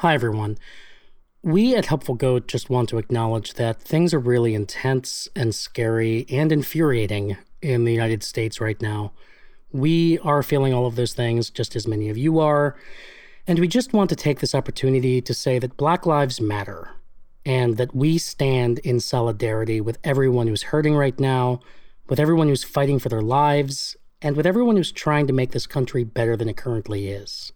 Hi, everyone. We at Helpful Goat just want to acknowledge that things are really intense and scary and infuriating in the United States right now. We are feeling all of those things just as many of you are. And we just want to take this opportunity to say that Black Lives Matter and that we stand in solidarity with everyone who's hurting right now, with everyone who's fighting for their lives, and with everyone who's trying to make this country better than it currently is.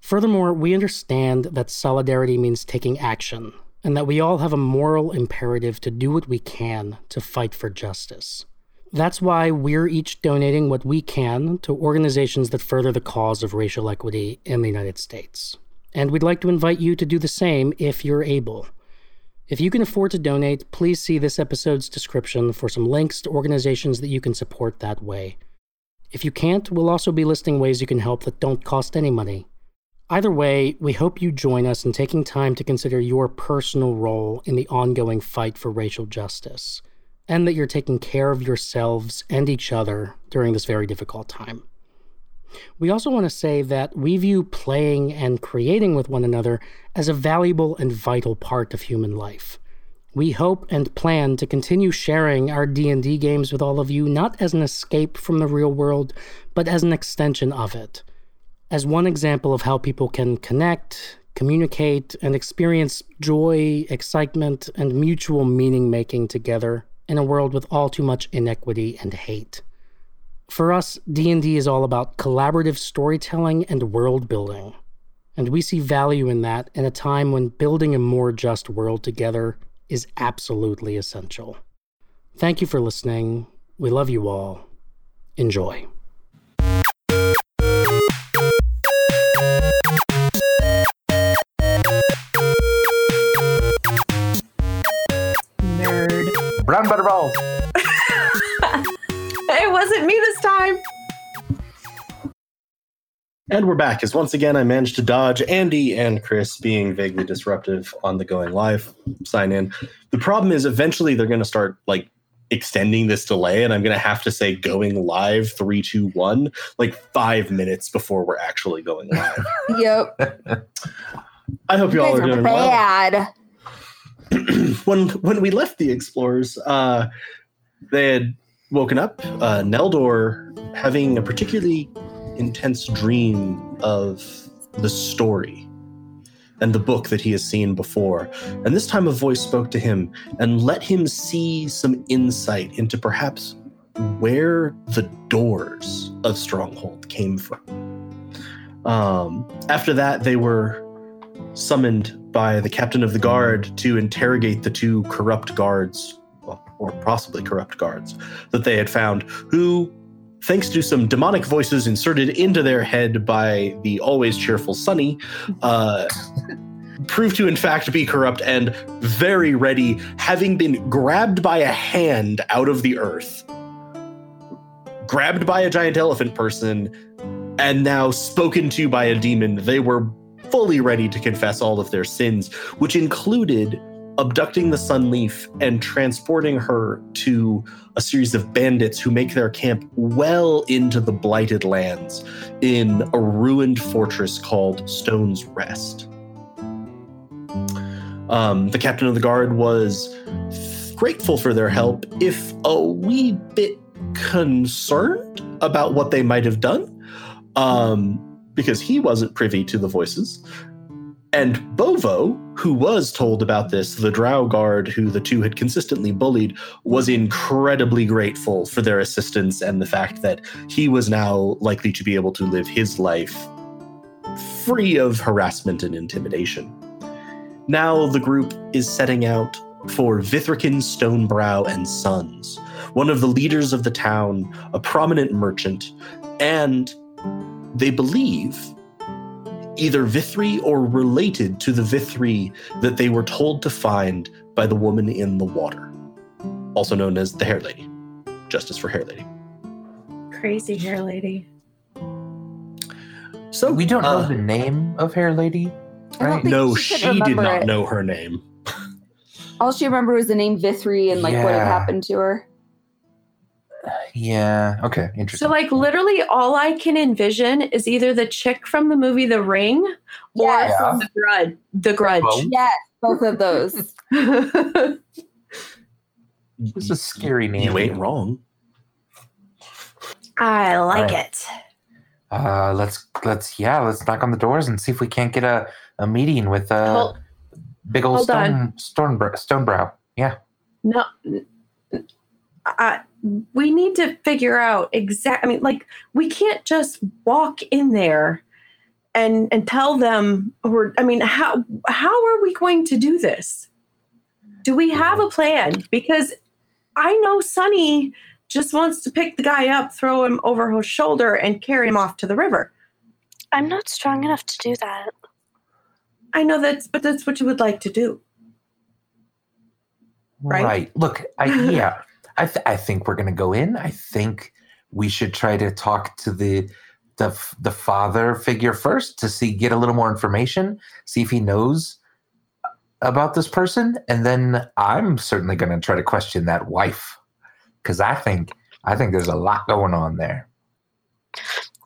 Furthermore, we understand that solidarity means taking action, and that we all have a moral imperative to do what we can to fight for justice. That's why we're each donating what we can to organizations that further the cause of racial equity in the United States. And we'd like to invite you to do the same if you're able. If you can afford to donate, please see this episode's description for some links to organizations that you can support that way. If you can't, we'll also be listing ways you can help that don't cost any money. Either way, we hope you join us in taking time to consider your personal role in the ongoing fight for racial justice, and that you're taking care of yourselves and each other during this very difficult time. We also want to say that we view playing and creating with one another as a valuable and vital part of human life. We hope and plan to continue sharing our D&D games with all of you not as an escape from the real world, but as an extension of it as one example of how people can connect, communicate, and experience joy, excitement, and mutual meaning making together in a world with all too much inequity and hate. For us, D&D is all about collaborative storytelling and world building. And we see value in that in a time when building a more just world together is absolutely essential. Thank you for listening. We love you all. Enjoy. Brown butter balls. it wasn't me this time. And we're back as once again I managed to dodge Andy and Chris being vaguely disruptive on the going live sign in. The problem is eventually they're going to start like extending this delay, and I'm going to have to say going live three, two, one, like five minutes before we're actually going live. Yep. I hope you, You all are are doing well. when when we left the explorers, uh, they had woken up. Uh, Neldor having a particularly intense dream of the story and the book that he has seen before. And this time, a voice spoke to him and let him see some insight into perhaps where the doors of Stronghold came from. Um, after that, they were summoned by the captain of the guard to interrogate the two corrupt guards, well, or possibly corrupt guards, that they had found, who, thanks to some demonic voices inserted into their head by the always cheerful Sunny, uh, proved to in fact be corrupt and very ready, having been grabbed by a hand out of the earth, grabbed by a giant elephant person, and now spoken to by a demon. They were fully ready to confess all of their sins, which included abducting the Sunleaf and transporting her to a series of bandits who make their camp well into the Blighted Lands in a ruined fortress called Stone's Rest. Um, the captain of the guard was grateful for their help, if a wee bit concerned about what they might have done. Um, because he wasn't privy to the voices. And Bovo, who was told about this, the drow guard who the two had consistently bullied, was incredibly grateful for their assistance and the fact that he was now likely to be able to live his life free of harassment and intimidation. Now the group is setting out for Vithrican Stonebrow and Sons, one of the leaders of the town, a prominent merchant, and they believe either Vithri or related to the Vithri that they were told to find by the woman in the water, also known as the Hair Lady. Justice for Hair Lady. Crazy hair lady. So We don't know uh, the name of Hair Lady, I don't right? think No, she she did not it. know her name. All she remembered was the name Vithri and like what had happened to her. Yeah. Okay. Interesting. So, like, literally, all I can envision is either the chick from the movie The Ring or Yes. from The Grudge. The Grudge. Well, Yes, both of those. It's a scary name. You ain't wrong. I like Right. it. Uh, let's let's yeah, let's knock on the doors and see if we can't get a, a meeting with uh Hold- big old stone on. stone stone stonebrow. Yeah. No, n- n- I, we need to figure out exact. I mean, like we can't just walk in there and and tell them. Or I mean, how how are we going to do this? Do we have a plan? Because I know Sunny just wants to pick the guy up, throw him over her shoulder, and carry him off to the river. I'm not strong enough to do that. I know that's, but that's what you would like to do. Right? Right. Look, I yeah, I th- I think we're gonna go in. I think we should try to talk to the the the father figure first to see get a little more information, see if he knows about this person, and then I'm certainly gonna try to question that wife because I think I think there's a lot going on there.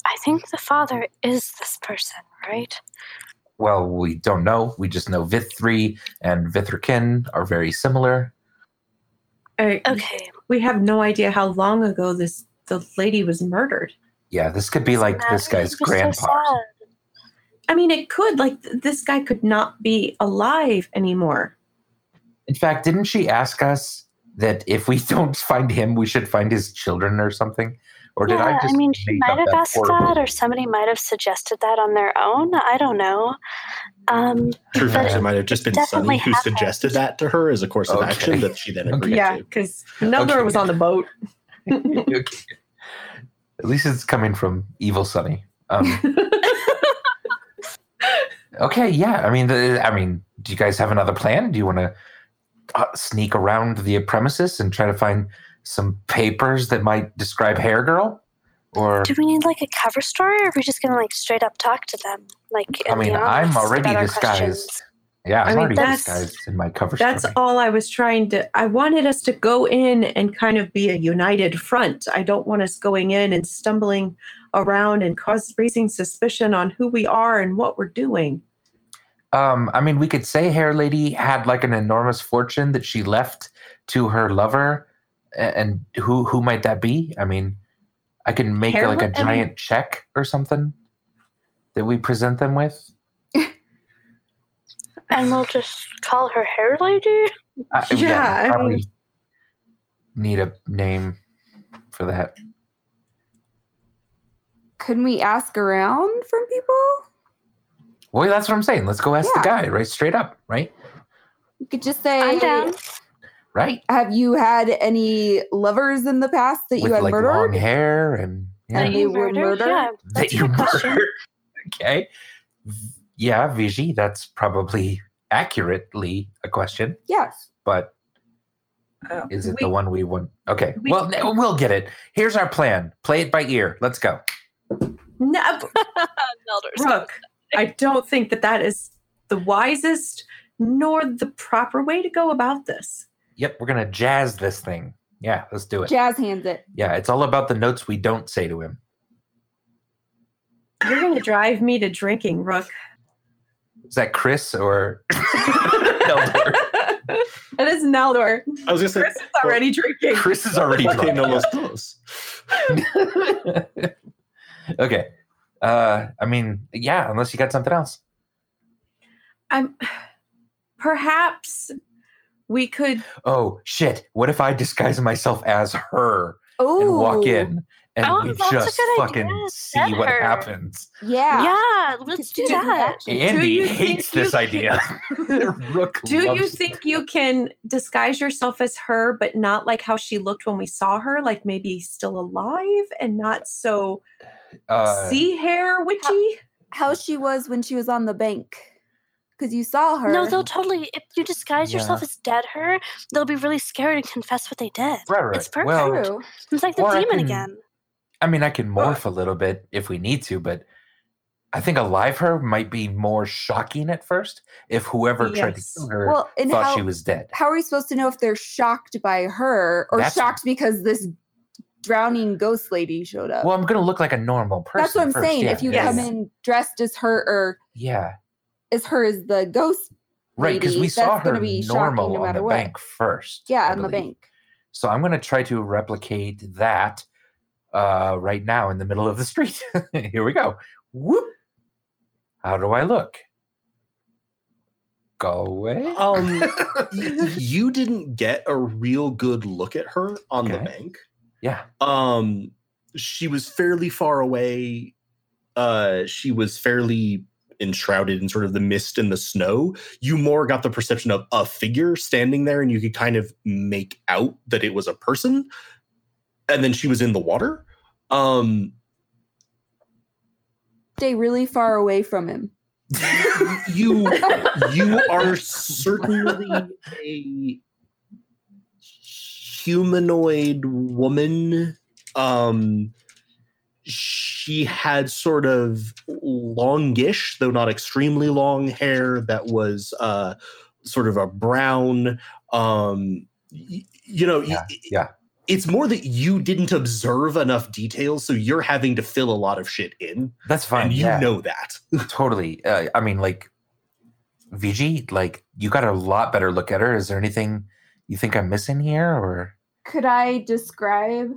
I think the father is this person, right? Well, we don't know. We just know Vithri and Vithrican are very similar. Uh, Okay. We have no idea how long ago this the lady was murdered. Yeah, this could be like this guy's it so grandpa. I mean, it could like this guy could not be alive anymore. In fact, didn't she ask us that if we don't find him, we should find his children or something? Or did I just I mean, she might have that asked that, or somebody might have suggested that on their own. I don't know. Um, True But fact, it it might have just been definitely Sunny who happened. suggested that to her as a course of Okay. action that she then agreed Yeah, to. Yeah, because Neldor Okay. was on the boat. Okay. At least it's coming from evil Sunny. Um, okay, yeah. I mean, the, I mean, do you guys have another plan? Do you want to uh, sneak around the premises and try to find some papers that might describe Hair Girl? Or do we need like a cover story, or are we just gonna like straight up talk to them? Like, I mean, I'm already disguised. questions? yeah, I I'm mean, already that's- disguised in my cover That's story. all I was trying to. I wanted us to go in and kind of be a united front. I don't want us going in and stumbling around and cause raising suspicion on who we are and what we're doing. Um, I mean, we could say Hair Lady had like an enormous fortune that she left to her lover, a- and who who might that be? I mean, I can make Hair like a li- I giant check or something that we present them with. And we'll just call her Hair Lady. I, Yeah, I mean- need a name for that. Couldn't we ask around from people? Well, that's what I'm saying. Let's go ask the guy right straight up, right? You could just say, I'm down. Right, "Have you had any lovers in the past that you had like long hair and yeah. That you were murdered? murdered? Yeah, that that's a you question. murdered. okay. Yeah, Viji, that's probably accurately a question, Yes. but Uh, is it we- the one we want? Okay, we- well, we'll get it. Here's our plan. Play it by ear. Let's go. No, Neldor's Brooke, I don't think that that is the wisest nor the proper way to go about this. Yep, we're gonna jazz this thing. Yeah, let's do it. Jazz hands it. Yeah, it's all about the notes we don't say to him. You're going to drive me to drinking, Rook. Is that Chris or Neldor? That is Neldor. I was gonna say Chris is already drinking. Chris is already drinking can't almost close. okay. Uh, I mean, yeah, unless you got something else. I'm perhaps we could Oh shit! What if I disguise myself as her Oh, and walk in, and Oh, we just fucking idea. see Set what her. happens? Yeah. Yeah, let's could do that. Do Andy you hates think you this idea. Rook Do you loves think you can disguise yourself as her, but not like how she looked when we saw her? Like maybe still alive and not so uh, sea hair witchy? How she was when she was on the bank. Because you saw her. No, they'll totally. If you disguise yourself as dead her, they'll be really scared and confess what they did. Right, right. It's perfect. Well, It's like the Or I demon can- again. I mean, I can morph a little bit if we need to, but I think alive her might be more shocking at first if whoever tried to kill her Well, thought how, she was dead. how are we supposed to know if they're shocked by her or That's- shocked because this drowning ghost lady showed up. Well, I'm gonna look like a normal person. That's what I'm first, saying. yeah, if you yeah, come in dressed as her or yeah, as her as the ghost, right, because we lady, saw that's gonna her be shocking normal no on matter the what. bank first. yeah, I on the bank. So I'm gonna try to replicate that uh, right now in the middle of the street. Here we go. Whoop. How do I look? Go away. Um, you didn't get a real good look at her on the bank. yeah. Um, she was fairly far away. Uh, she was fairly enshrouded in sort of the mist and the snow. You more got the perception of a figure standing there, and you could kind of make out that it was a person. And then she was in the water. Um, Stay really far away from him. you you are certainly a humanoid woman um she had sort of longish though not extremely long hair that was uh sort of a brown um y- you know y- Yeah, yeah. it's more that you didn't observe enough details so you're having to fill a lot of shit in That's fine. and you yeah. know that totally. Uh, I mean, like, Viji, like, you got a lot better look at her. Is there anything you think I'm missing here, or Could I describe?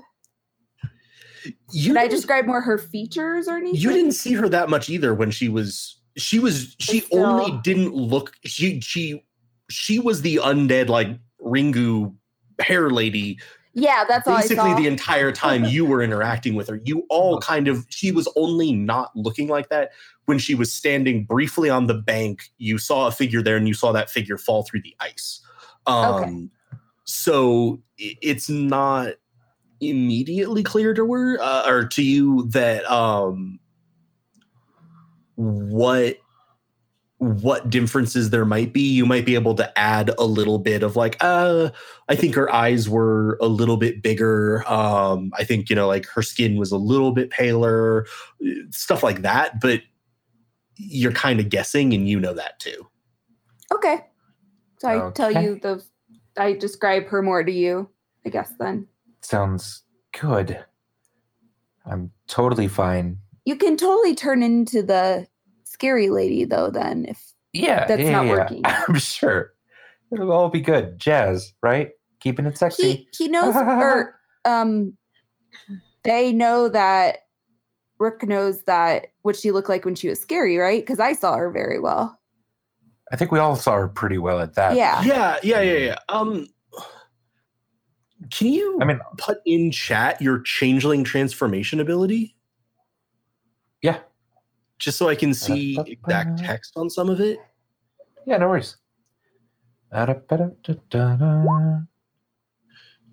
You Could I describe more her features or anything? you didn't see her that much either when she was she was she still- only didn't look she she she was the undead like ringu hair lady Yeah, that's all I basically saw. the entire time you were interacting with her you all kind of she was only not looking like that when she was standing briefly on the bank you saw a figure there and you saw that figure fall through the ice um Okay. so i- it's not immediately clear to her uh, or to you that um what what differences there might be you might be able to add a little bit of like uh i think her eyes were a little bit bigger um i think you know like her skin was a little bit paler uh, stuff like that but you're kind of guessing and you know that too okay. So I tell you the. I describe her more to you, I guess. Then sounds good? I'm totally fine. you can totally turn into the scary lady, though. Then if Yeah, That's yeah, not yeah, yeah. working. I'm sure it'll all be good. Jazz, right? Keeping it sexy. he he knows or um they know that Rick knows that what she looked like when she was scary, right? Because I saw her very well. I think we all saw her pretty well at that. Yeah. yeah yeah yeah yeah um can you I mean, put in chat your changeling transformation ability yeah, just so i can see exact text on some of it yeah, no worries.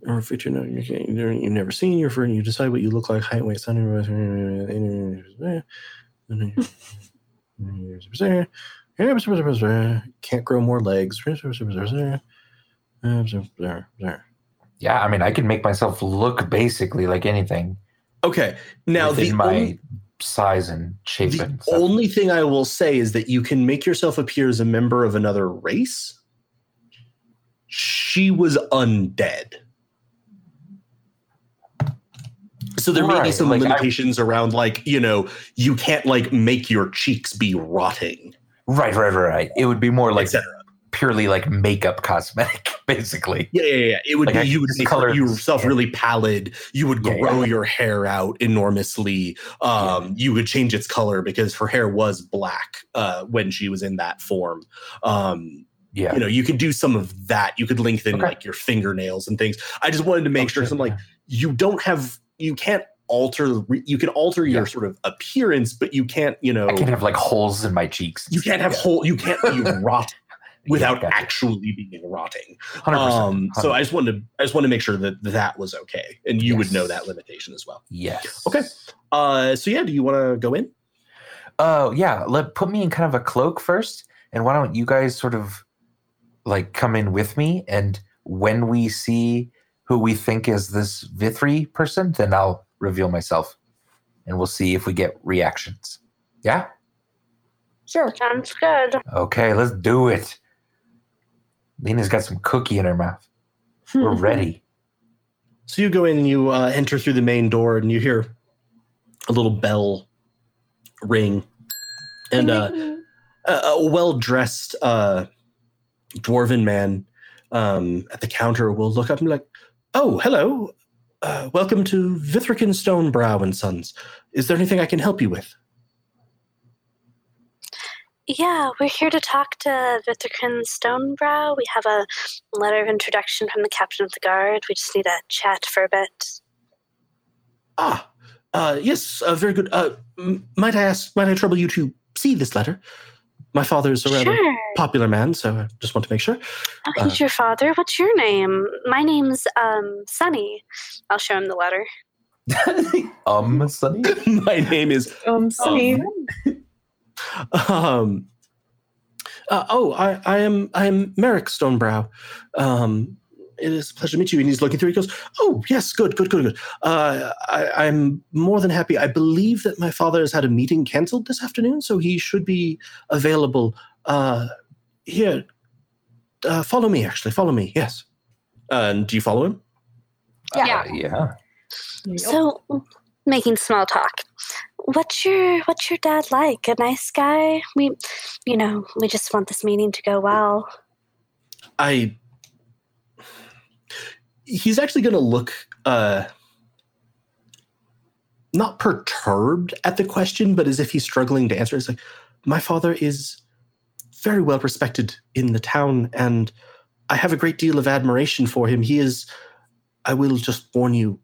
Or if it's you know you can't, you're- you've never seen your friend, you decide what you look like, height, weight, son. Can't grow more legs. Yeah, I mean, I can make myself look basically like anything Okay, now the my only, size and shape the and only thing I will say is that you can make yourself appear as a member of another race. She was undead. So there may be some like, I- limitations around like, you know, you can't like make your cheeks be rotting, right, right, right, right. It would be more like. Purely like makeup cosmetic, basically. Yeah, yeah, yeah. It would Like, be I you would make color yourself really pallid. You would Yeah, grow yeah. your hair out enormously. Um, You would change its color because her hair was black uh, when she was in that form. Um, Yeah. You know, you could do some of that. You could lengthen Okay. like your fingernails and things. I just wanted to make Oh, sure. shit, Some like you don't have, you can't alter. You can alter your Yeah. sort of appearance, but you can't. You know, I can't have like holes in my cheeks. you can't have Yeah. whole. You can't be rot without gotcha. actually being rotting. 100%. Um, so I just wanted to I just wanted to make sure that that was okay, and you would know that limitation as well. yes. Okay. Uh, so yeah, do you want to go in? Oh yeah, let put me in kind of a cloak first, and why don't you guys sort of like come in with me, and when we see who we think is this Vithri person, then I'll reveal myself, and we'll see if we get reactions. Yeah. Sure. Sounds good. Okay, let's do it. Lena's got some cookie in her mouth. We're ready. So you go in and you uh, enter through the main door, and you hear a little bell ring, and uh, a, a well-dressed uh, dwarven man um, at the counter will look up and be like, "Oh, hello, uh, welcome to Vithrican Stonebrow and Sons. Is there anything I can help you with?" Yeah, we're here to talk to Vithrican Stonebrow. We have a letter of introduction from the captain of the guard. We just need a chat for a bit. Ah, uh, yes, uh, very good. Uh, m- might I ask, might I trouble you to see this letter? My father is a rather Sure. popular man, so I just want to make sure. Oh, Uh, he's your father. What's your name? My name's um Sunny. I'll show him the letter. um, Sunny. My name is Um, Sunny. um uh, oh I, I am I am Merrick Stonebrow. Um it is a pleasure to meet you. And he's looking through. He goes, "Oh yes, good, good, good, good. Uh, I, I'm more than happy. I believe that my father has had a meeting canceled this afternoon, so he should be available. Uh, here, uh, follow me. Actually, follow me. Yes. Uh, and do you follow him? Yeah. Uh, yeah. So, making small talk. What's your What's your dad like? A nice guy? We, you know, we just want this meeting to go well. I he's actually going to look uh not perturbed at the question but as if he's struggling to answer it's like my father is very well respected in the town and i have a great deal of admiration for him he is i will just warn you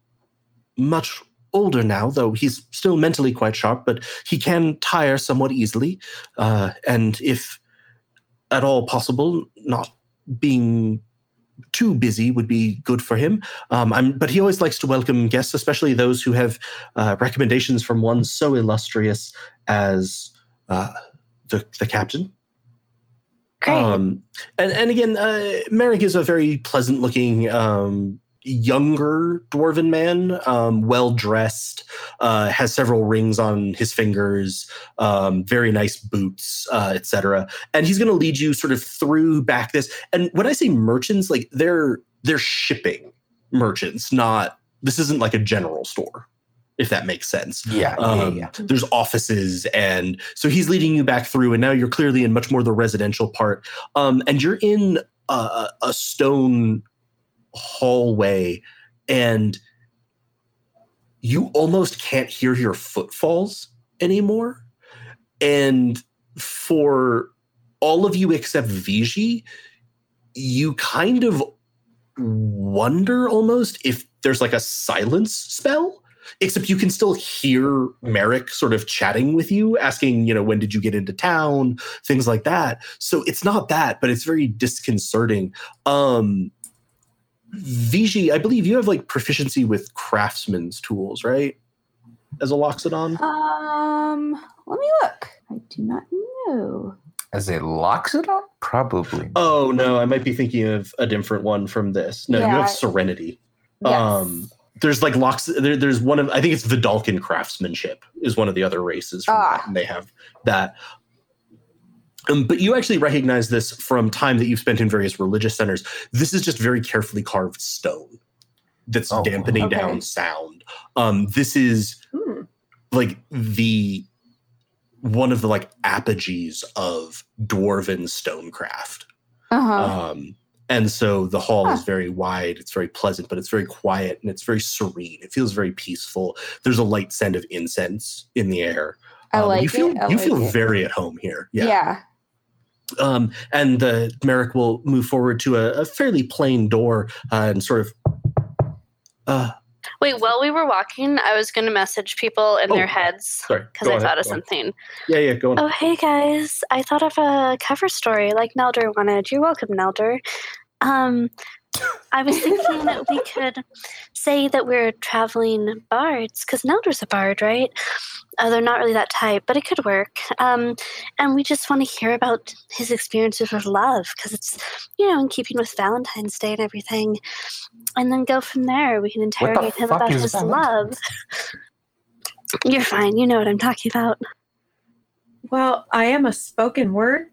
much older now though he's still mentally quite sharp but he can tire somewhat easily uh, and if at all possible not being too busy would be good for him. Um, I'm, but he always likes to welcome guests, especially those who have uh, recommendations from one so illustrious as uh, the the captain. Great. Um, and and again, uh, Merrick is a very pleasant looking. Um, younger dwarven man um, well dressed uh, has several rings on his fingers um, very nice boots uh, etc and he's going to lead you sort of through back this and when i say merchants like they're they're shipping merchants not this isn't like a general store if that makes sense Yeah. yeah, um, yeah. there's offices and so he's leading you back through and now you're clearly in much more the residential part um, and you're in a, a stone hallway and you almost can't hear your footfalls anymore and for all of you except Viji, you kind of wonder almost if there's like a silence spell except you can still hear Merrick sort of chatting with you, asking, you know, when did you get into town, things like that. So it's not that, but it's very disconcerting. Um Viji, I believe you have like proficiency with craftsman's tools, right? As a Loxodon? Um, let me look. I do not know. As a Loxodon? Probably. Oh no, I might be thinking of a different one from this. No, you have Serenity. Yes. Um there's like locks there, there's one of i think it's Vedalken craftsmanship is one of the other races from Ah. that, and they have that um, but you actually recognize this from time that you've spent in various religious centers this is just very carefully carved stone that's Oh, dampening okay. down sound um this is Hmm. like the one of the like apogees of dwarven stonecraft uh-huh. um, and so the hall is very wide, it's very pleasant, but it's very quiet and it's very serene. It feels very peaceful. There's a light scent of incense in the air. I Um, like you feel it. I you like feel it. very at home here. yeah. Yeah. Um, and uh, Merrick will move forward to a, a fairly plain door uh, and sort of uh, Wait, while we were walking, I was going to message people in Oh, their heads because I on, thought of go on. something. Yeah, yeah, go on. Oh, hey guys. I thought of a cover story like Neldor wanted. You're welcome, Neldor. Um, I was thinking that we could say that we're traveling bards because Neldor's a bard, right? Uh, they're not really that type, but it could work. Um, and we just want to hear about his experiences with love because it's, you know, in keeping with Valentine's Day and everything. And then go from there. We can interrogate him about is his love. You're fine. You know what I'm talking about. Well, I am a spoken word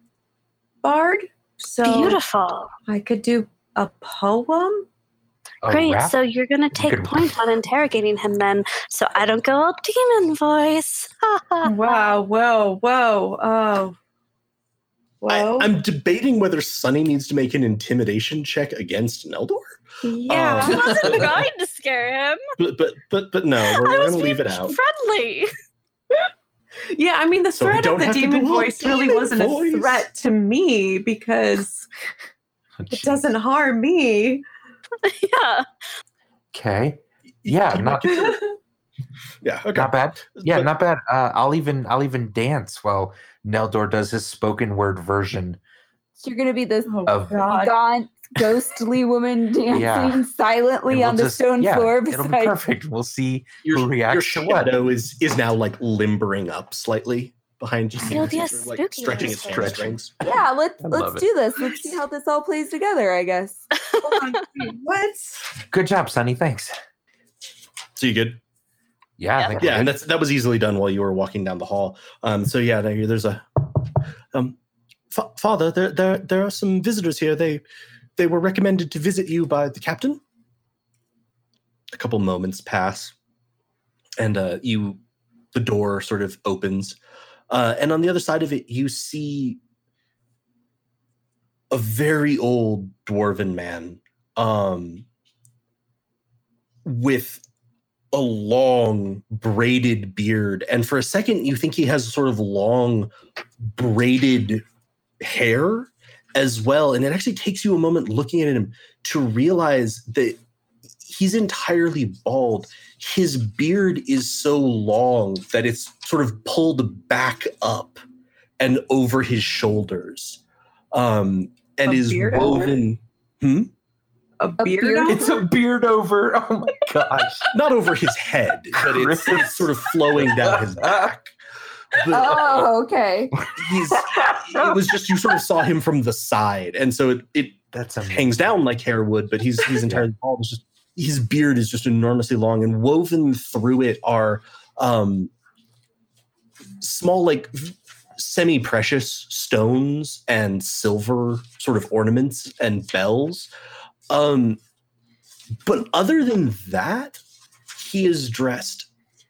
bard, so Beautiful. I could do a poem. a Great. rap? So you're gonna take Good. point on interrogating him then, so I don't go all demon voice. wow, whoa, whoa, oh. I, Whoa. I'm debating whether Sunny needs to make an intimidation check against Neldor. yeah. Uh, I wasn't trying to scare him. But but but but no, we're, I we're was gonna leave it out. friendly. Yeah, I mean, the So threat don't of the have to demon voice really wasn't voice. a threat to me because it doesn't harm me. yeah. Okay. Yeah, not Yeah, okay. not bad. Yeah, But- not bad. Uh, I'll even I'll even dance while Neldor does his spoken word version. So you're gonna be this Oh, Of- gaunt, ghostly woman dancing Yeah. silently on we'll the just- stone yeah, floor It'll be perfect. We'll see Your, who reacts your to what. shadow is is now like limbering up slightly behind you. It'll be a sort of, like spooky stretching its episode. hamstrings. Yeah, let's let's it. do this. Let's see how this all plays together. I guess. what? Good job, Sunny. Thanks. So you good? Yeah, I Yep. think we're Yeah, and good. that's that was easily done while you were walking down the hall. Um, so yeah, there's a um, fa- father. There, there there are some visitors here. They they were recommended to visit you by the captain. A couple moments pass, and uh, you the door sort of opens, uh, and on the other side of it, you see a very old dwarven man um, with a long braided beard. And for a second you think he has sort of long braided hair as well. And it actually takes you a moment looking at him to realize that he's entirely bald his beard is so long that it's sort of pulled back up and over his shoulders um and A is beard over? woven A beard? beard? over? It's a beard over. Oh my gosh. not over his head but it's, it's sort of flowing down his back but Oh, okay. he's it was just you sort of saw him from the side and so it, it That's amazing. hangs down like hair would but he's he's entirely bald it's just his beard is just enormously long and woven through it are um small like semi precious stones and silver sort of ornaments and bells um but other than that he is dressed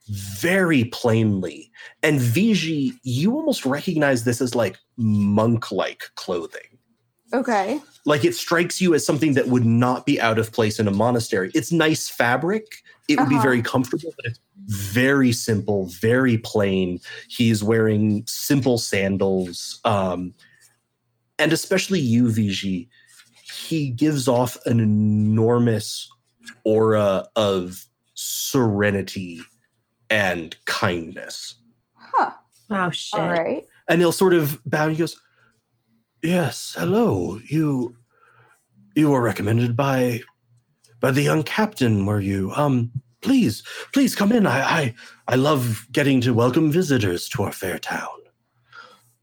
very plainly and Viji, you almost recognize this as like monk like clothing. Okay. Like it strikes you as something that would not be out of place in a monastery. It's nice fabric. It would be Uh-huh. very comfortable, but it's very simple, very plain. He's wearing simple sandals. Um, and especially you, Viji, he gives off an enormous aura of serenity and kindness. Huh. Oh shit. All right. and he'll sort of bow and he goes yes hello. You you were recommended by by the young captain were you? Um please please come in. I i i love getting to welcome visitors to our fair town.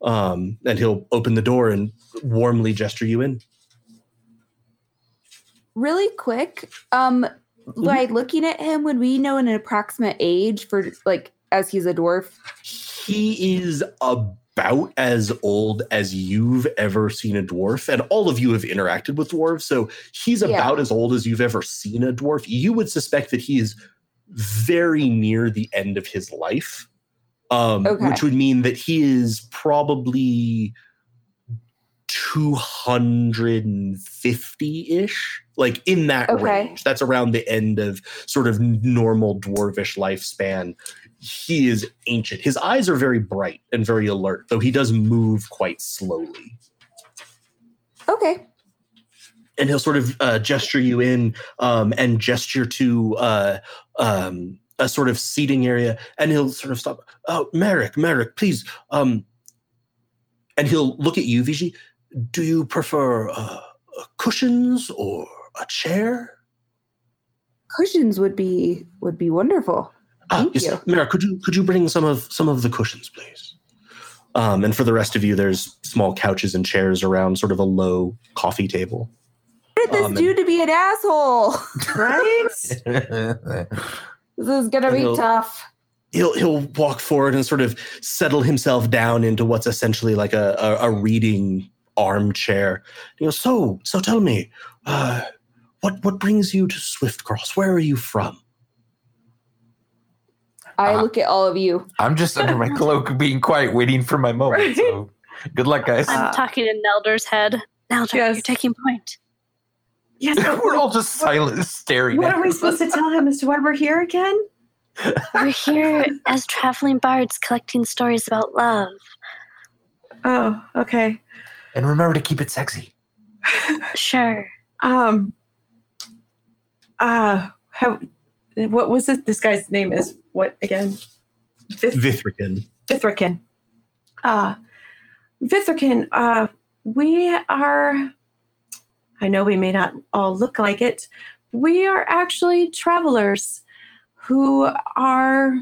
Um and he'll open the door and warmly gesture you in. Really quick. Um, by looking at him, would we know an approximate age for like as he's a dwarf? he is about as old as you've ever seen a dwarf and all of you have interacted with dwarves so he's Yeah. about as old as you've ever seen a dwarf you would suspect that he is very near the end of his life um, Okay. which would mean that he is probably 250-ish like in that Okay. range that's around the end of sort of normal dwarvish lifespan he is ancient his eyes are very bright and very alert though he does move quite slowly Okay. and he'll sort of uh, gesture you in um, and gesture to uh, um, a sort of seating area and he'll sort of stop oh merrick merrick please um, and he'll look at you Viji. do you prefer uh, cushions or a chair Cushions would be would be wonderful. Ah, Thank yes, you. Merrick, could you could you bring some of some of the cushions, please? Um, and for the rest of you, there's small couches and chairs around sort of a low coffee table. What did this Um, do to be an asshole? Right? This is gonna be Hello. tough. He'll he'll walk forward and sort of settle himself down into what's essentially like a a, a reading armchair. You know, so so tell me, uh, what what brings you to Swift Cross? Where are you from? I Uh, look at all of you. I'm just under my cloak, being quiet, waiting for my moment. Right. So, good luck, guys. I'm Uh, talking in Neldor's head. Neldor, yes. you're taking point. Yes. but We're all just silent, staring. What at are we supposed to tell him as to why we're here again? We're here as traveling bards collecting stories about love. Oh, okay. And remember to keep it sexy. Sure. Um. Uh. How? What was it? This guy's name is what again? Vith- Vithrican. Vithrican. Uh, Vithrican, uh, we are, I know we may not all look like it. We are actually travelers who are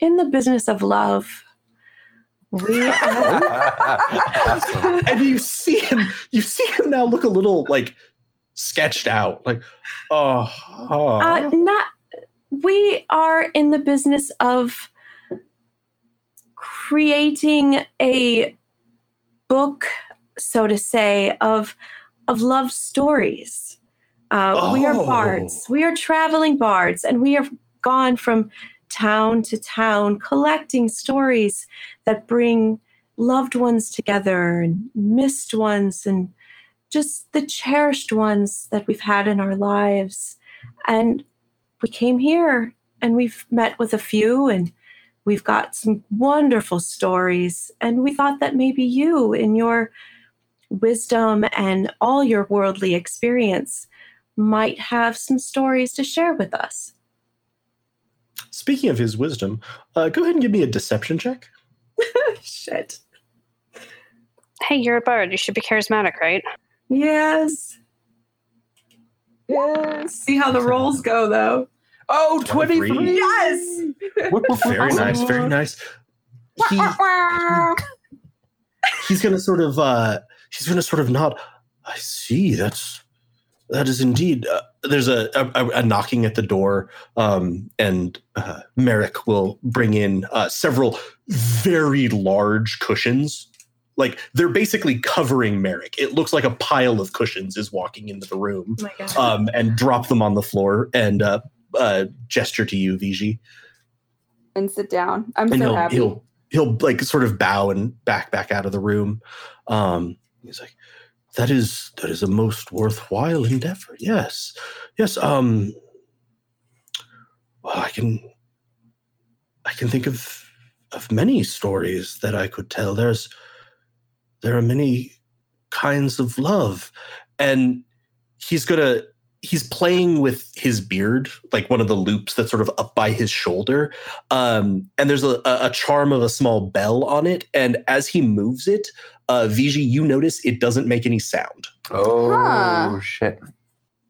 in the business of love. We are, and you see him you see him now look a little like sketched out like oh, oh. uh, not, we are in the business of creating a book, so to say, of of love stories. Uh, We are Oh. bards. We are traveling bards, and we have gone from town to town collecting stories that bring loved ones together and missed ones and just the cherished ones that we've had in our lives. And we came here and we've met with a few and we've got some wonderful stories. And we thought that maybe you, in your wisdom and all your worldly experience, might have some stories to share with us. speaking of his wisdom uh, go ahead and give me a deception check Shit. Hey, you're a bard. You should be charismatic, right? Yes. Yes. See how the rolls go, though. oh, 23. 23. Yes. Very nice very nice he, he's gonna sort of uh he's gonna sort of nod i see that's that is indeed uh, there's a, a a knocking at the door um and uh, merrick will bring in uh, several very large cushions like they're basically covering merrick it looks like a pile of cushions is walking into the room Oh um and drop them on the floor and uh uh gesture to you Viji and sit down. I'm and so he'll, happy. he'll he'll like sort of bow and back back out of the room. Um, he's like, "That is that is a most worthwhile endeavor." Yes, yes. Um, well, I can I can think of of many stories that I could tell. There's there are many kinds of love, and he's gonna he's playing with his beard, like one of the loops that's sort of up by his shoulder. Um, and there's a, a a charm of a small bell on it. And as he moves it, uh, Viji, you notice it doesn't make any sound. Oh, Huh. shit.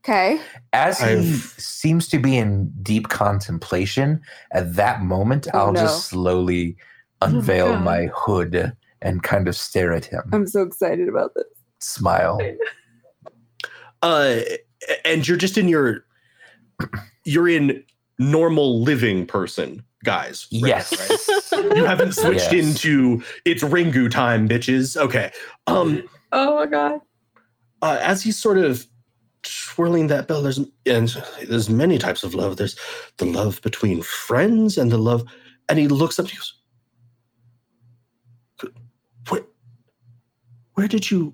okay. As he I've- seems to be in deep contemplation, at that moment, Oh, I'll no. just slowly my unveil God. my hood and kind of stare at him, I'm so excited about this. smile. Uh, and you're just in your, you're in normal living person, guys. right? Yes. You haven't switched Yes. into it's Ringu time, bitches. Okay. Um, Oh my God. uh, as he's sort of swirling that bell, there's and there's many types of love. There's the love between friends and the love, and he looks up and he goes, "Good- "Where, where did you,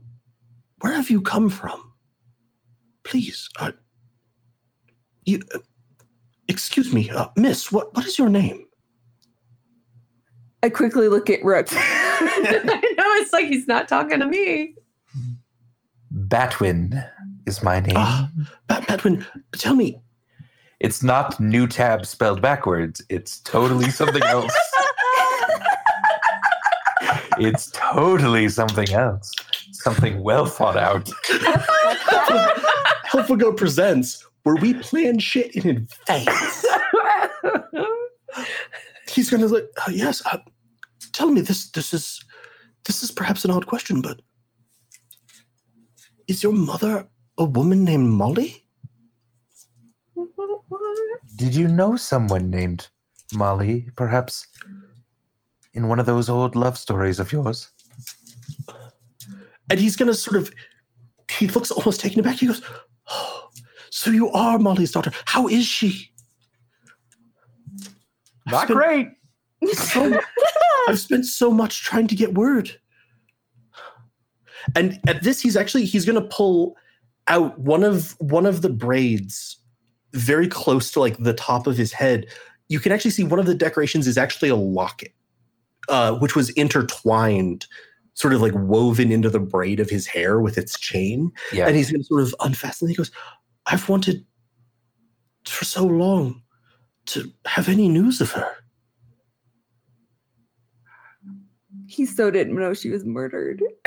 where have you come from? Please, uh, you, uh, excuse me, uh, Miss. What what is your name?" I quickly look at Rook. I know it's like he's not talking to me. Batwin is my name. Ah. Pat, Patwin, tell me, It's not new tab spelled backwards. It's totally something else. It's totally something else. Something well thought out. Helpful Goat presents where we plan shit in advance. he's gonna like uh, yes uh, tell me this this is this is perhaps an odd question but is your mother a woman named molly Did you know someone named Molly, perhaps in one of those old love stories of yours? and he's gonna sort of he looks almost taken aback he goes oh, so you are Molly's daughter. How is she? Not spent- great. So, I've spent so much trying to get word. And at this, he's actually he's gonna pull out one of one of the braids very close to like the top of his head. You can actually see one of the decorations is actually a locket, uh, which was intertwined, sort of like woven into the braid of his hair with its chain. Yeah. And he's gonna sort of unfasten. it. He goes, "I've wanted for so long to have any news of her." He so didn't know she was murdered.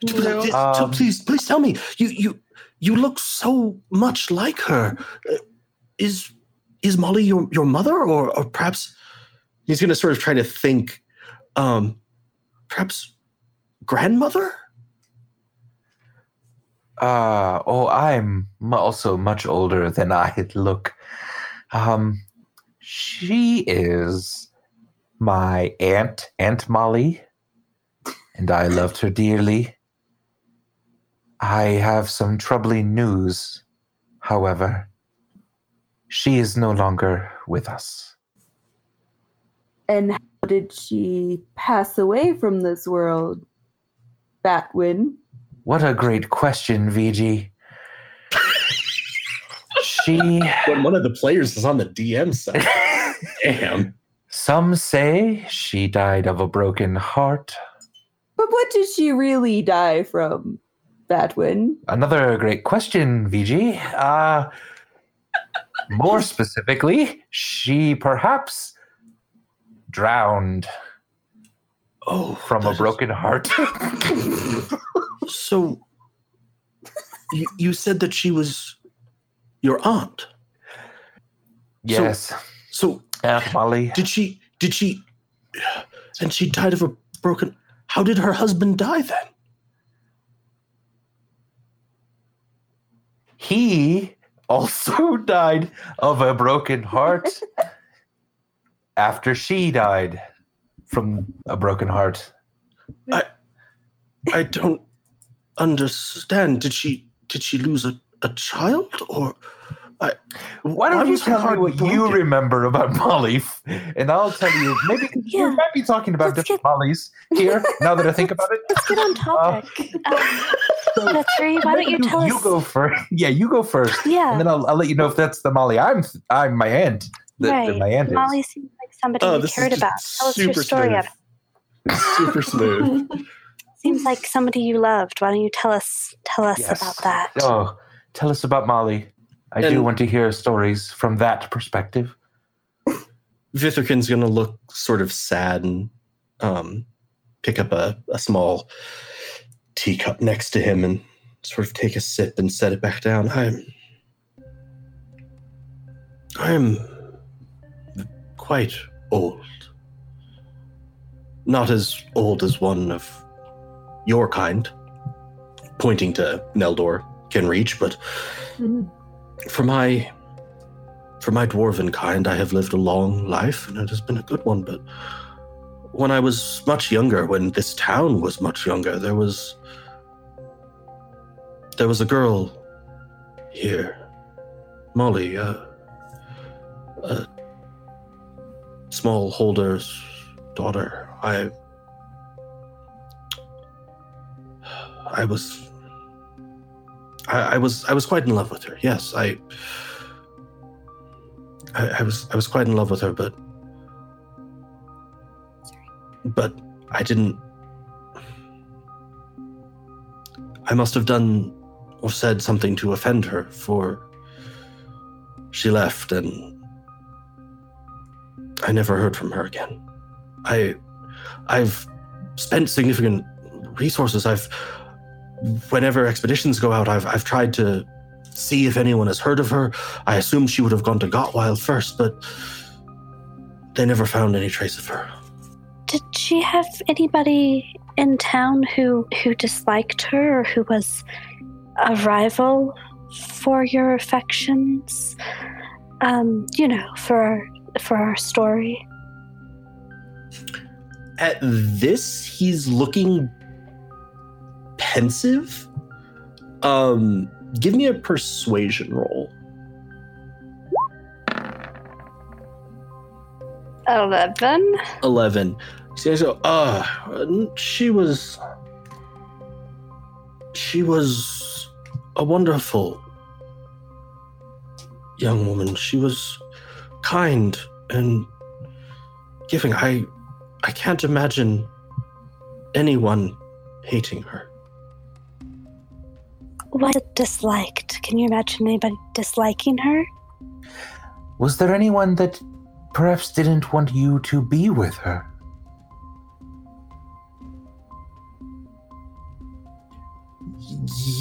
Please, Um, please, please tell me. You, you, you look so much like her. Uh, Is, is Molly your your mother, or, or perhaps he's going to sort of try to think, um, perhaps grandmother? Uh, oh, I'm also much older than I look. Um, she is my aunt, Aunt Molly, and I loved her dearly. I have some troubling news, however. She is no longer with us. And how did she pass away from this world? Batwin. What a great question, Viji. she. When one of the players is on the DM side. Damn. Some say she died of a broken heart. But what did she really die from? Batwin. Another great question, Viji. Uh, more specifically, she perhaps drowned Oh, from a is- broken heart. So, you, you said that she was your aunt. yes, So, Aunt Molly. did she? Did she? And she died of a broken. How did her husband die then? He also died of a broken heart after she died from a broken heart. I I don't understand. Did she did she lose a, a child or I Why don't you tell me heart what you remember about Molly, and I'll tell you. Maybe Yeah. we might be talking about Let's different Mollys here. Now that I think about it, Let's get on topic. um, Guthrie, why don't you Maybe tell you us? go first. Yeah, you go first, yeah, and then I'll, I'll let you know if that's the Molly. I'm I'm my aunt. That, that right. my aunt is. Molly seems like somebody Oh, you cared about. Tell us your super story. smooth. Of. super smooth. Seems like somebody you loved. Why don't you tell us tell us Yes. about that? Oh, tell us about Molly. I do want to hear stories from that perspective. Vithrican's gonna look sort of sad and um, pick up a, a small teacup next to him and sort of take a sip and set it back down. I'm I'm quite old. Not as old as one of your kind, pointing to Neldor can reach, but for my for my dwarven kind, I have lived a long life, and it has been a good one. But when I was much younger, when this town was much younger, there was there was a girl here, Molly, uh, a small holder's daughter. I I was I, I was I was quite in love with her. Yes, I, I I was I was quite in love with her, but but I didn't. I must have done or said something to offend her, for she left, and I never heard from her again. I I've spent significant resources. I've whenever expeditions go out, I've I've tried to see if anyone has heard of her. I assumed she would have gone to Gotwild first, but they never found any trace of her. Did she have anybody in town who who disliked her or who was a rival for your affections? Um, you know, for for our story. At this, he's looking pensive. Um, give me a persuasion roll. Eleven. 11. So, so uh, she was. She was a wonderful young woman. She was kind and giving. I, I can't imagine anyone hating her. Was disliked? Can you imagine anybody disliking her? Was there anyone that perhaps didn't want you to be with her?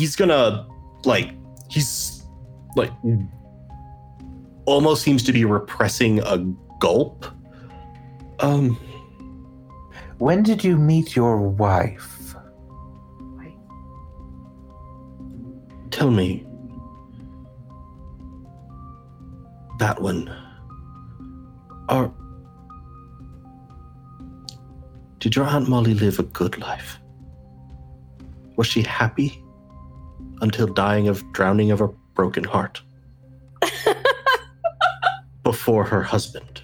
he's gonna like he's like almost seems to be repressing a gulp. Um When did you meet your wife? tell me. That one. Are did your aunt molly live a good life? Was she happy until dying of drowning of a broken heart before her husband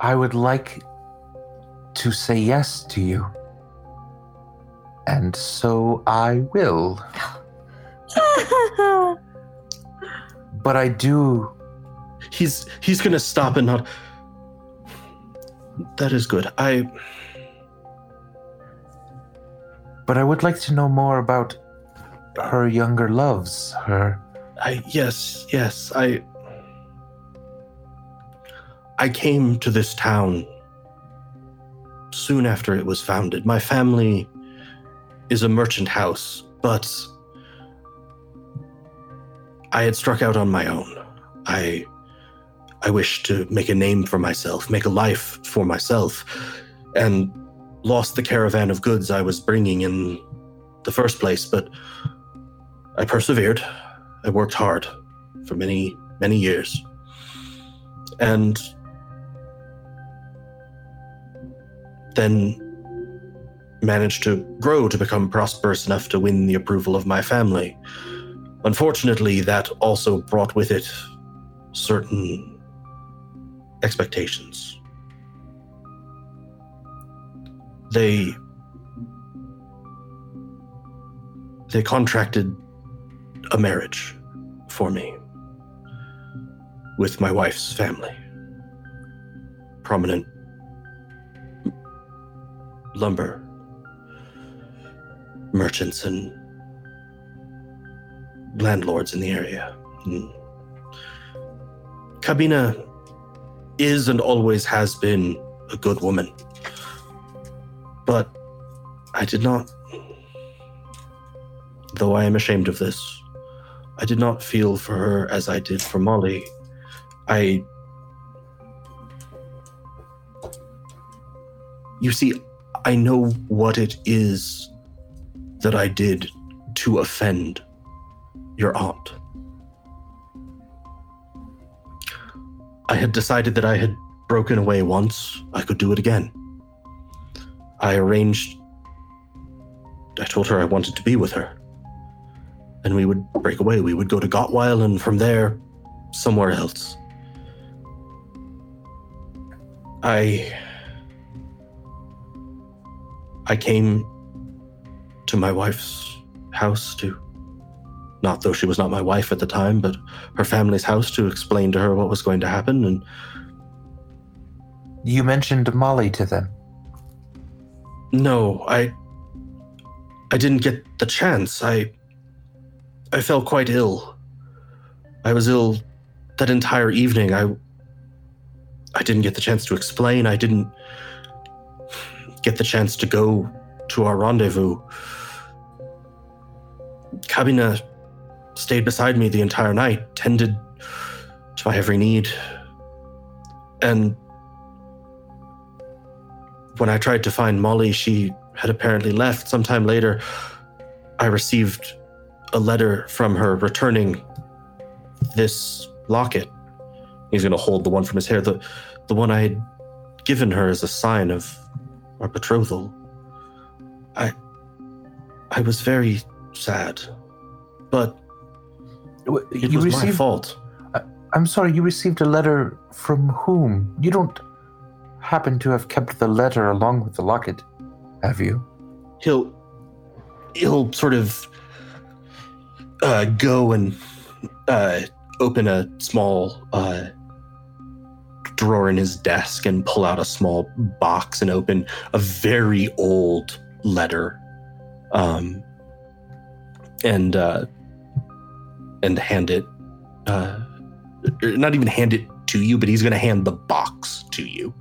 I would like to say yes to you. And so I will. But I do. he's he's gonna stop and not that is good i But I would like to know more about her younger loves. Her. I yes, yes, I I came to this town soon after it was founded. My family is a merchant house, but I had struck out on my own. I I wished to make a name for myself, make a life for myself, and lost the caravan of goods I was bringing in the first place, but I persevered. I worked hard for many, many years. And then managed to grow to become prosperous enough to win the approval of my family. Unfortunately, that also brought with it certain expectations. They they contracted a marriage for me with my wife's family. Prominent lumber merchants and landlords in the area. And Kabina is and always has been a good woman. But I did not, though I am ashamed of this, I did not feel for her as I did for Molly. I. You see, I know what it is that I did to offend your aunt. I had decided that I had broken away once, I could do it again. I arranged. I told her I wanted to be with her. And we would break away. We would go to Gotwile and from there, somewhere else. I. I came to my wife's house to. Not though she was not my wife at the time, but her family's house to explain to her what was going to happen. And You mentioned Molly to them. no, I. I didn't get the chance. I. I felt quite ill. I was ill that entire evening. I. I didn't get the chance to explain. I didn't get the chance to go to our rendezvous. Kabina stayed beside me the entire night, tended to my every need. And when I tried to find Molly, she had apparently left. Sometime later, I received a letter from her returning this locket. He's going to hold the one from his hair, the, the one I had given her as a sign of our betrothal. I I was very sad, but it You was my received. fault. I'm sorry. You received a letter from whom? You don't happen to have kept the letter along with the locket, have you? He'll he'll sort of uh, go and uh, open a small uh, drawer in his desk and pull out a small box and open a very old letter, um, and uh, and hand it uh, not even hand it to you, but he's going to hand the box to you.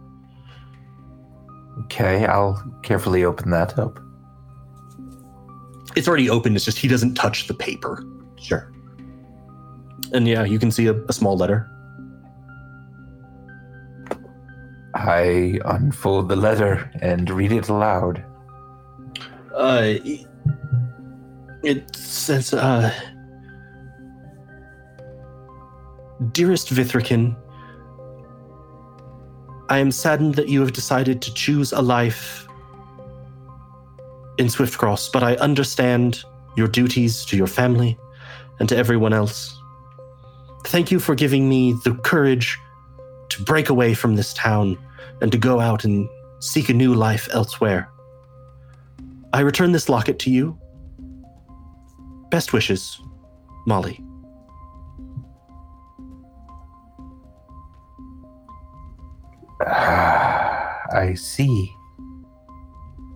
Okay, I'll carefully open that up. It's already open. It's just he doesn't touch the paper. Sure. And yeah, you can see a, a small letter. I unfold the letter and read it aloud. Uh, it says, uh, Dearest Vithrican, I am saddened that you have decided to choose a life in Swiftcross, but I understand your duties to your family and to everyone else. Thank you for giving me the courage to break away from this town and to go out and seek a new life elsewhere. I return this locket to you. Best wishes, Molly. Ah, I see.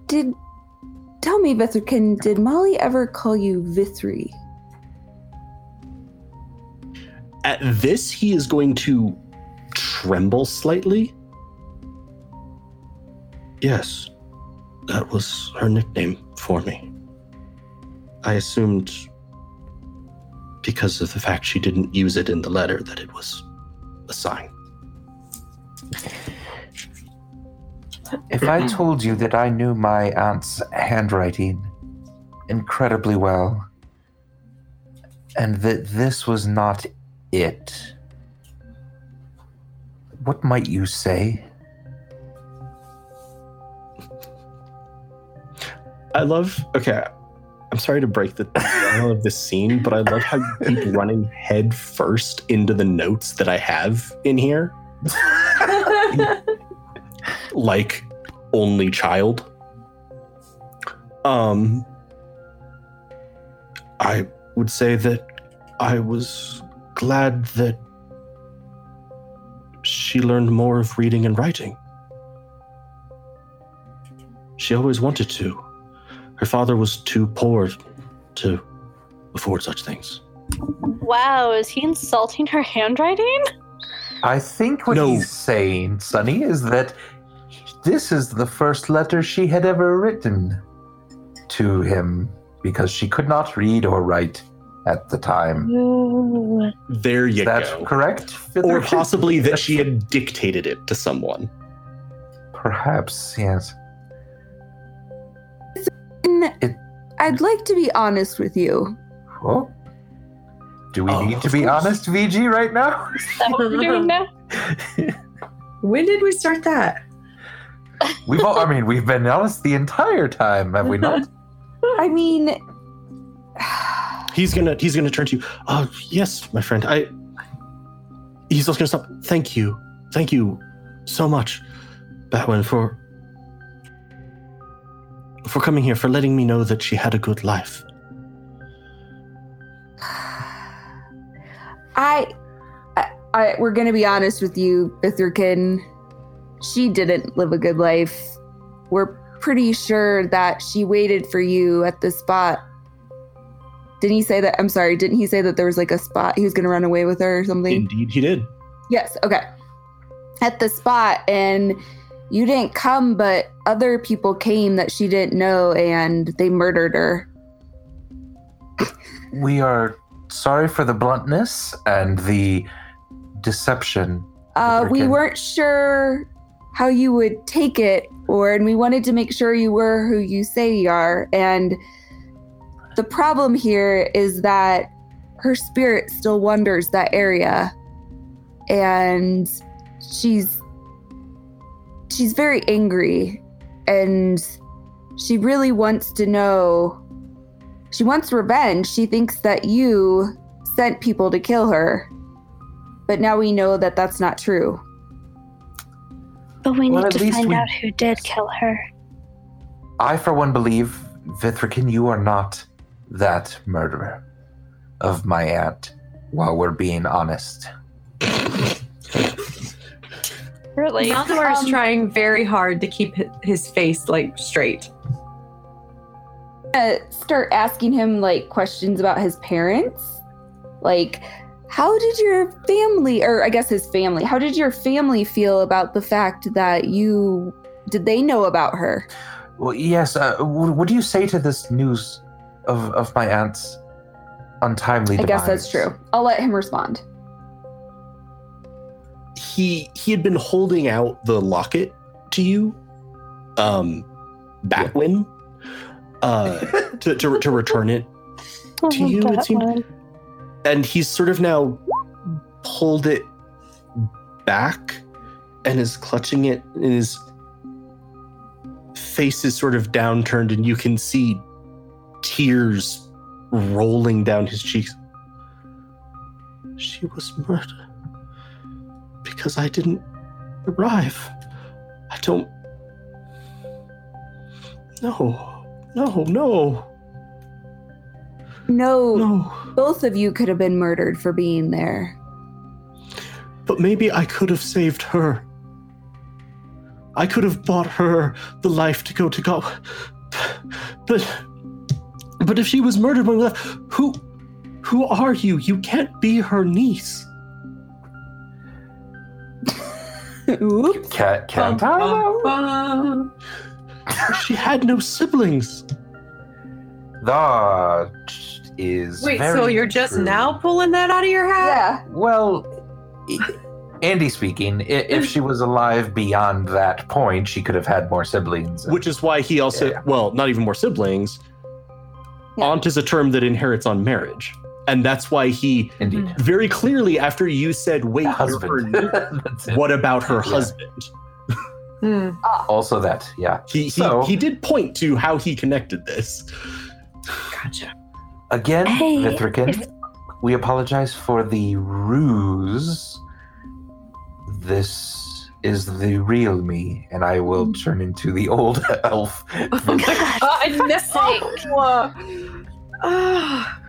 Did tell me, Vithrican, did Molly ever call you Vithri? At this, he is going to tremble slightly. Yes, that was her nickname for me. I assumed because of the fact she didn't use it in the letter that it was a sign. If I told you that I knew my aunt's handwriting incredibly well, and that this was not it, what might you say? I love. Okay, I'm sorry to break the of this scene, but I love how you keep running head first into the notes that I have in here, like only child. Um, I would say that I was glad that she learned more of reading and writing. She always wanted to. Her father was too poor to afford such things. Wow, is he insulting her handwriting? I think what No. he's saying, Sunny, is that this is the first letter she had ever written to him because she could not read or write at the time. There you Is that go. correct? Or possibly that she had dictated it to someone. Perhaps, yes. I'd like to be honest with you. Oh. Do we Oh, need to be course. honest, Viji, right now? Is that what we're doing now? When did we start that? We've all, I mean, we've been honest the entire time, have we not? I mean, He's gonna he's gonna turn to you. Oh yes, my friend. I he's just gonna stop. Thank you. Thank you so much, Batwin, for for coming here, for letting me know that she had a good life. I, I, I we're gonna be honest with you, Vithrican. She didn't live a good life. We're pretty sure that she waited for you at the spot. Didn't he say that? I'm sorry. Didn't he say that there was like a spot he was gonna run away with her or something? Indeed, he did. Yes. Okay. At the spot, and you didn't come, but other people came that she didn't know, and they murdered her. We are sorry for the bluntness and the deception. Uh, we weren't sure how you would take it, or and we wanted to make sure you were who you say you are. And the problem here is that her spirit still wanders that area, and she's she's very angry, and she really wants to know she wants revenge. She thinks that you sent people to kill her. But now we know that that's not true. But we Well, need to find we- out who did kill her. I, for one, believe, Vithrican, you are not that murderer of my aunt, while we're being honest. Really? Neldor is Um, trying very hard to keep his face like straight. Uh, start asking him like questions about his parents. Like, how did your family, or I guess his family, how did your family feel about the fact that you, did they know about her? Well, yes. Uh, w- what do you say to this news of, of my aunt's untimely Demise? I guess that's true. I'll let him respond. he he had been holding out the locket to you, um, Batwin, uh, to, to to return it, oh, to you, it seemed- one. and he's sort of now pulled it back and is clutching it, and his face is sort of downturned, and you can see tears rolling down his cheeks. She was murdered because I didn't arrive. I don't. No, no, no, No, no. both of you could have been murdered for being there. But maybe I could have saved her. I could have bought her the life to go to God. But but if she was murdered when we left, who who are you? You can't be her niece. Oops. Ca- can't I? though? She had no siblings. That is Wait, very so you're just true. now pulling that out of your hat? Yeah. Well, Andy speaking, if she was alive beyond that point, she could have had more siblings. Which is why he also Yeah. well, not even more siblings. Yeah. Aunt is a term that inherits on marriage. And that's why he Indeed. very clearly after you said, wait, you're her Husband. niece, That's it. what about her Yeah. Husband? Hmm. Also, that, yeah. He he, So- he did point to how he connected this. Gotcha. Again, Hey, Vithrican, we apologize for the ruse. This is the real me, and I will turn into the old elf. Oh my god, fuck's no! Ah.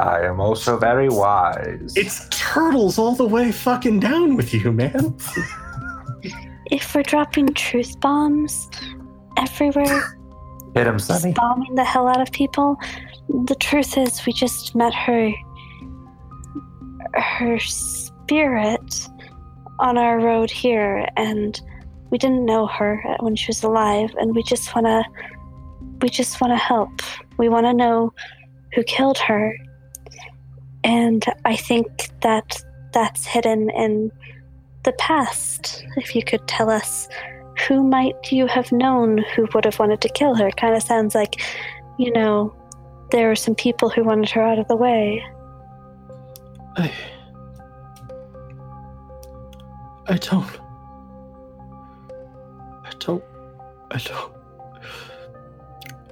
I am also very wise. It's turtles all the way fucking down with you, man. If we're dropping truth bombs everywhere, Hit him, Sunny. bombing the hell out of people, the truth is we just met her her spirit on our road here and we didn't know her when she was alive and we just want to we just want to help. We want to know who killed her. And I think that that's hidden in the past. If you could tell us who might you have known who would have wanted to kill her? Kind of sounds like, you know, there were some people who wanted her out of the way. I, I don't. I don't. I don't.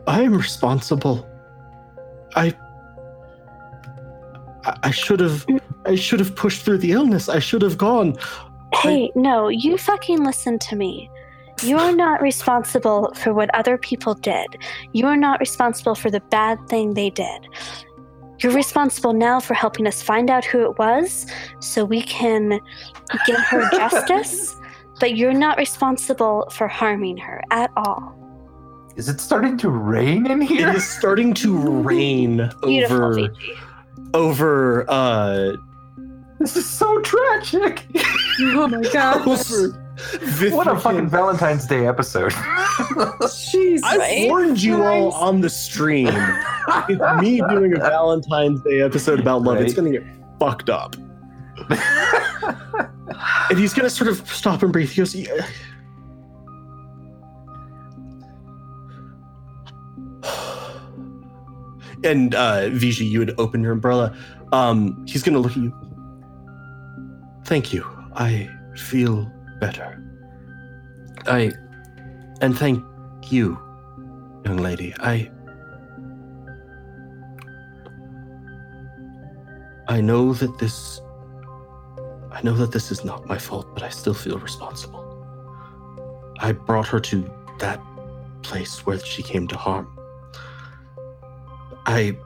I am responsible. I. I- I should have. I should have pushed through the illness. I should have gone. Hey, no, you fucking listen to me. You are not responsible for what other people did. You are not responsible for the bad thing they did. You're responsible now for helping us find out who it was so we can give her justice, but you're not responsible for harming her at all. Is it starting to rain in here? It is starting to rain Beautiful, over Viji. over uh This is so tragic. Oh my god. over what a fucking Valentine's Day episode. Jeez. I Right? warned you all on the stream. it's me doing a Valentine's Day episode about love. It's gonna get fucked up. and he's gonna sort of stop and breathe. He goes, "Yeah." and uh, Viji, you had opened your umbrella. Um, he's gonna look at you. Thank you. I feel better. I. And thank you, young lady. I. I know that this. I know that this is not my fault, but I still feel responsible. I brought her to that place where she came to harm. I.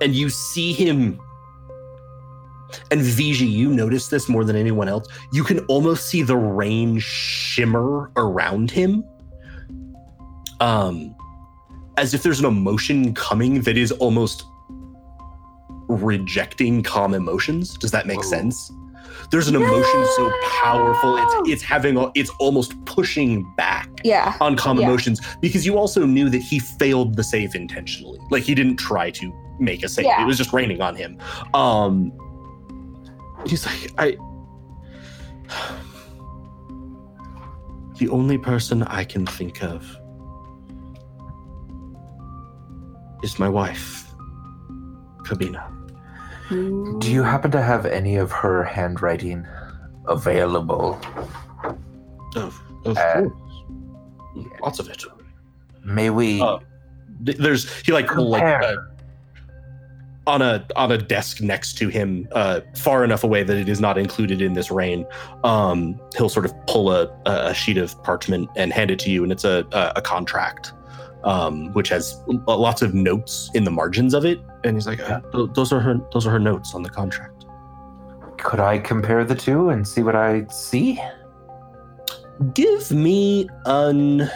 And you see him. And Viji, you notice this more than anyone else. You can almost see the rain shimmer around him. Um, as if there's an emotion coming that is almost rejecting calm emotions. Does that make Whoa. sense? There's an emotion so powerful, it's it's having a, it's almost pushing back Yeah. on calm Yeah. emotions because you also knew that he failed the save intentionally. Like he didn't try to make a save. Yeah. It was just raining on him. Um he's like I The only person I can think of is my wife, Kabina. Do you happen to have any of her handwriting available? Of, of Uh, course. Lots of it. May we? Uh, There's he like like uh, on a on a desk next to him, uh, far enough away that it is not included in this rain. Um, he'll sort of pull a, a sheet of parchment and hand it to you, and it's a a, a contract, um, which has lots of notes in the margins of it. And he's like, uh, "Those are her those are her notes on the contract." could I compare the two and see what I see? Give me an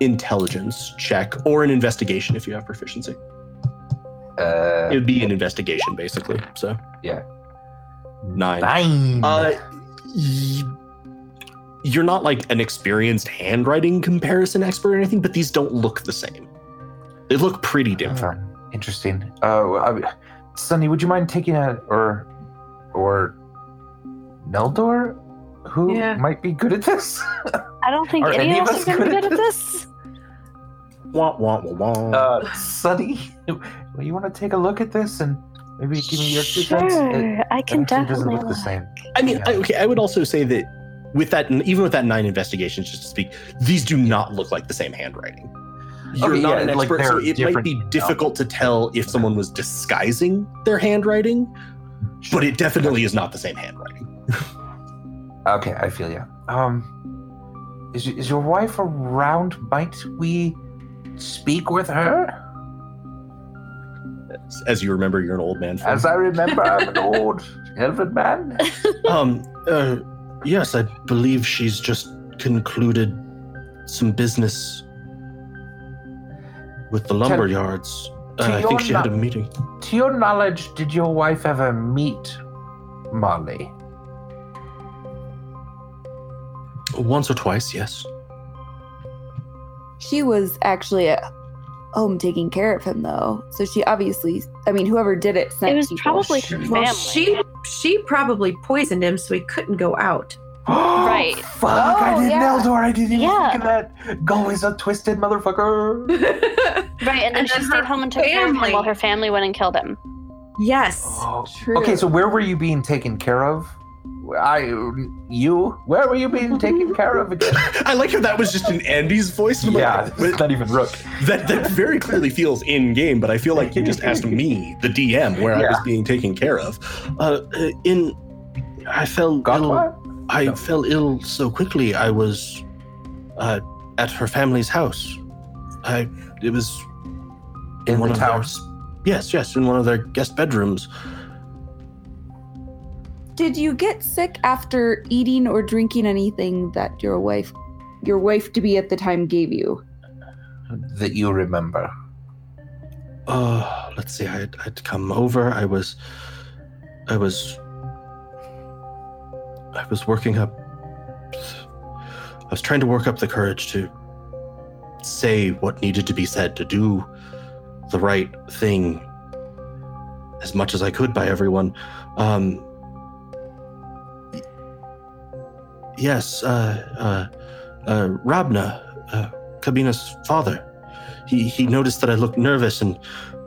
intelligence check or an investigation if you have proficiency. Uh, It would be an investigation, basically. So Yeah. nine. nine. Uh, y- you're not like an experienced handwriting comparison expert or anything, but these don't look the same. They look pretty different. Oh, interesting. Uh, I, Sunny, would you mind taking a or or Neldor, who Yeah. might be good at this? I don't think Are any, any of of us us are going to be good good at at this. Wah, wah, wah, wah. Uh, Sunny, you want to take a look at this and maybe give me your two cents? It- Sure, I it can actually doesn't definitely look the same. I mean, yeah. I, okay, I would also say that with that, even with that nine investigations, just to speak, these do not look like the same handwriting. You're Okay, not yeah, an like expert, so it might be enough. difficult to tell if someone was disguising their handwriting, but it definitely is not the same handwriting. Okay, I feel you. Um, is is your wife around? Might we speak with her? As you remember, you're an old man. From, As I remember, I'm an old elven man. um, uh, yes, I believe she's just concluded some business with the lumber yards. Uh, I think your she had a meeting. To your knowledge, did your wife ever meet Molly? Once or twice, yes. She was actually at home taking care of him, though. So she obviously, I mean, whoever did it sent It was people. probably her family. Well, she she probably poisoned him so he couldn't go out. Right. Fuck, I Oh, did yeah. Neldor. I didn't even Yeah. think of that. Go is a twisted motherfucker. Right, and then And she then stayed home and took care of him while her family went and killed him. yes. Oh, True. Okay, so where were you being taken care of? I, you, where were you being taken care of again? I like how that was just in Andy's voice. I'm like, yeah, it's not even Rook. that that very clearly feels in game, but I feel like you just asked me, the DM, where I was being taken care of. Uh, uh, in, I fell Got ill. what? I No. fell ill so quickly. I was uh, at her family's house. I it was in, In one the of tower. their yes, yes, in one of their guest bedrooms. Did you get sick after eating or drinking anything that your wife, your wife to be at the time, gave you? That you remember. Uh, let's see. I'd, I'd come over. I was, I was, I was working up. I was trying to work up the courage to say what needed to be said, to do the right thing as much as I could by everyone. Um, yes, uh, uh, uh, Rabna, uh, Kabina's father. He he noticed that I looked nervous, and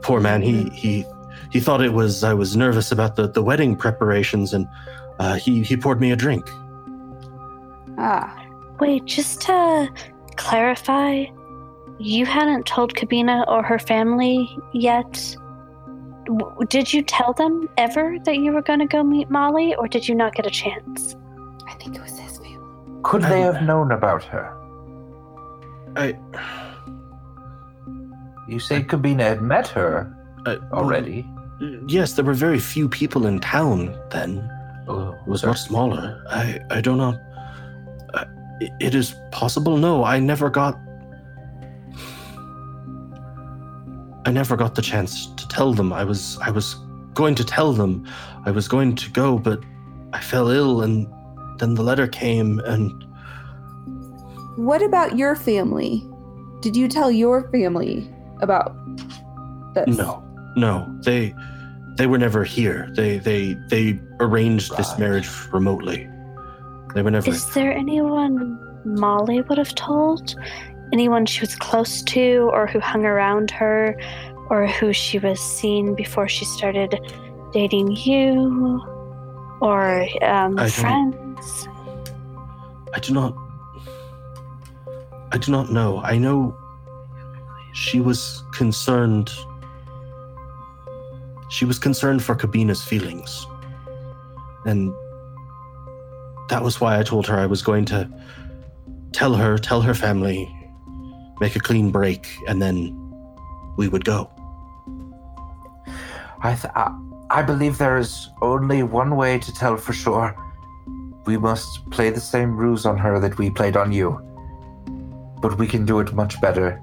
poor man, he he he thought it was I was nervous about the, the wedding preparations, and uh, he he poured me a drink. Ah, Wait, just to clarify, you hadn't told Kabina or her family yet. W- Did you tell them ever that you were going to go meet Molly, or did you not get a chance? I think it was his family. Could they have known about her? I, You say Kabina had met her I already. Yes, there were very few people in town then. Oh, It was much smaller. I, I don't know. I- it is possible. No, I never got. I never got the chance to tell them. I was, I was going to tell them. I was going to go, but I fell ill, and then the letter came, and What about your family? Did you tell your family about this? no, no, they, they were never here. They, they, they arranged this marriage remotely. They were never. Is there anyone Molly would have told? Anyone she was close to, or who hung around her, or who she was seen before she started dating you, or um, I don't- I do not. I do not know. I know she was concerned. She was concerned for Kabina's feelings. And that was why I told her I was going to tell her, tell her family, make a clean break, and then we would go. I, th- I I believe there is only one way to tell for sure. We must play the same ruse on her that we played on you. But we can do it much better.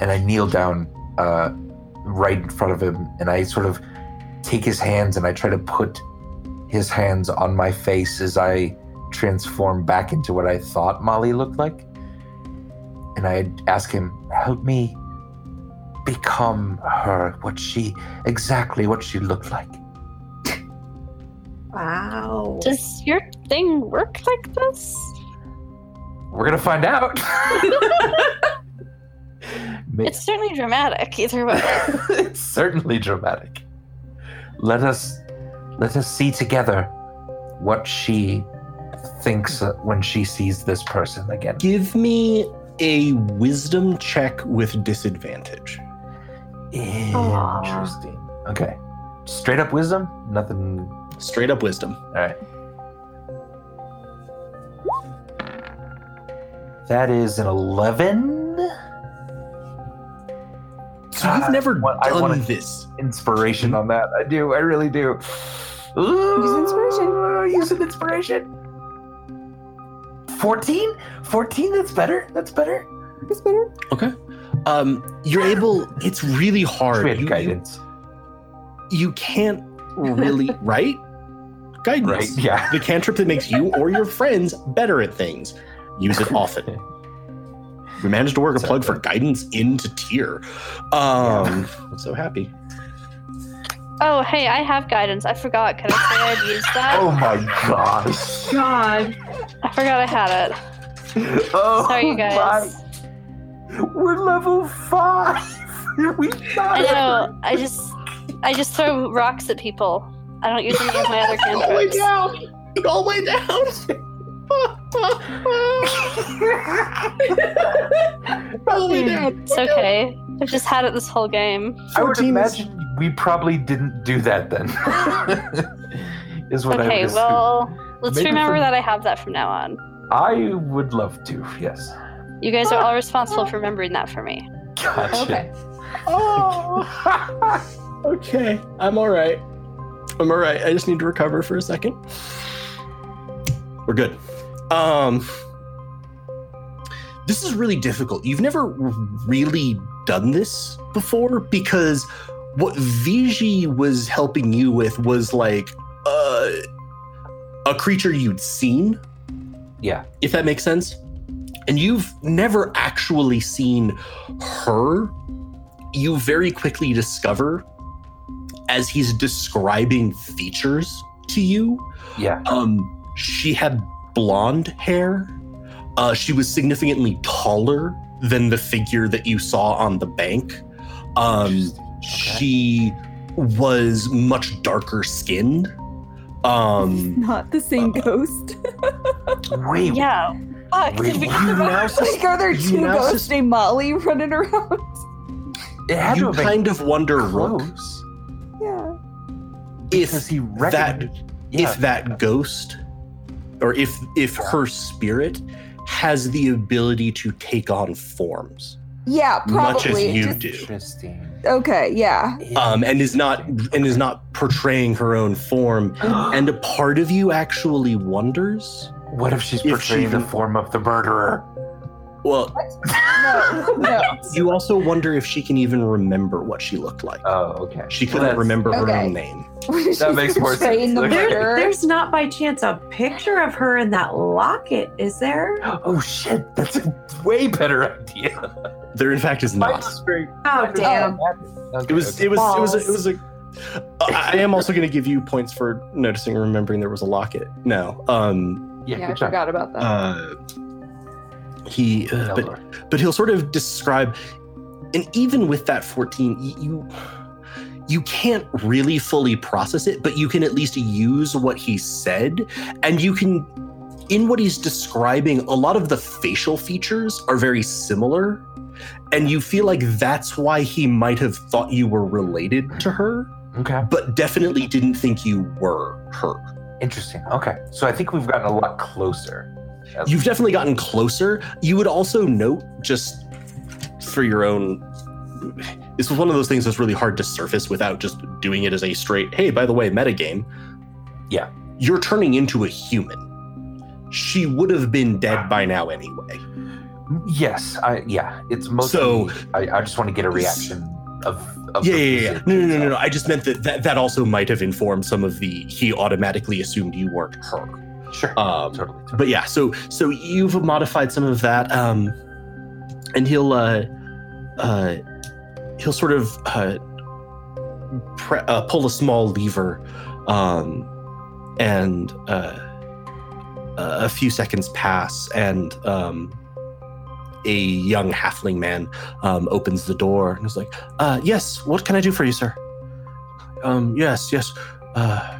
And I kneel down uh, right in front of him and I sort of take his hands and I try to put his hands on my face as I transform back into what I thought Molly looked like. And I ask him, help me become her, what she exactly what she looked like. Wow. Does your thing work like this? We're gonna find out. It's certainly dramatic, either way. it's certainly dramatic. Let us let us see together what she thinks uh, when she sees this person again. Give me a wisdom check with disadvantage. Interesting. Okay. Straight up wisdom? Nothing. Straight up wisdom. All right. That is an 11 So you've never What- I done wanna- this. inspiration on that. I do. I really do. Ooh, Use inspiration. Use an inspiration. 14? 14? That's better. That's better. That's better. Okay. Um, you're able. It's really hard. We had You- you- guidance. You, can't really right. Guidance. Right? Yeah. The cantrip that makes you or your friends better at things. Use it often. We managed to work a plug for guidance into tier. Um, I'm so happy. Oh, hey, I have guidance. I forgot. Could I say I'd used that? Oh my gosh. God. I forgot I had it. Oh Sorry, you guys. my- We're level five. we I know. I just, I just throw rocks at people. I don't use any of my other All the way down. All the way down. All the way down. It's okay. I've just had it this whole game. I would 14 is- imagine we probably didn't do that then. is what I would Okay, well, let's Maybe remember from- that I have that from now on. I would love to, yes. You guys are all responsible for remembering that for me. Gotcha. Okay. Oh. okay. I'm all right. I'm all right. I just need to recover for a second. We're good. Um This is really difficult. You've never really done this before because what Viji was helping you with was like uh, a creature you'd seen, Yeah. if that makes sense. And you've never actually seen her. You very quickly discover as he's describing features to you Yeah. um, she had blonde hair. Uh, she was significantly taller than the figure that you saw on the bank. Um, She was much darker skinned. Um, Not the same ghost. Wait, Yeah. fuck? Wait, Did we you get the now wrong- sus- Like, are there two ghosts sus- named Molly running around? It had to you have been kind of wonder Rook, close. yeah. If he that. Yeah. if that ghost or if if her spirit has the ability to take on forms Yeah, much as probably. you Just- do Interesting. Okay, yeah. um and is not and is not portraying her own form and a part of you actually wonders what if she's if she portraying the form of the murderer? Well No, no. you also wonder if she can even remember what she looked like Oh, okay. she couldn't that's- remember her Okay. own name That makes more Portraying sense. The Okay. There, there's not by chance a picture of her in that locket, is there? Oh shit! That's a way better idea. there in fact is not Oh damn! It was, it was, it was, it was a. I I am also going to give you points for noticing and remembering there was a locket. No, um, Yeah, Yeah, I good forgot about that. uh, he, uh, but but he'll sort of describe, and even with that fourteen, you you can't really fully process it, but you can at least use what he said, and you can. In what he's describing, a lot of the facial features are very similar, and you feel like that's why he might have thought you were related to her Okay. but definitely didn't think you were her. Interesting. Okay. So I think we've gotten a lot closer. You've definitely gotten closer. You would also note, just for your own, this was one of those things that's really hard to surface without just doing it as a straight, hey, by the way, metagame. Yeah. You're turning into a human. She would have been dead by now anyway. Yes. I yeah. It's mostly. So- I, I just want to get a reaction of. of Yeah, yeah, yeah. No, no, no, no, no. I just meant that, that that also might have informed some of the, he automatically assumed you weren't her. Sure. Um, totally. totally. but yeah so so you've modified some of that um and he'll uh uh he'll sort of uh, pre- uh pull a small lever um and uh a few seconds pass and um a young halfling man um opens the door and is like uh yes what can i do for you sir um yes yes uh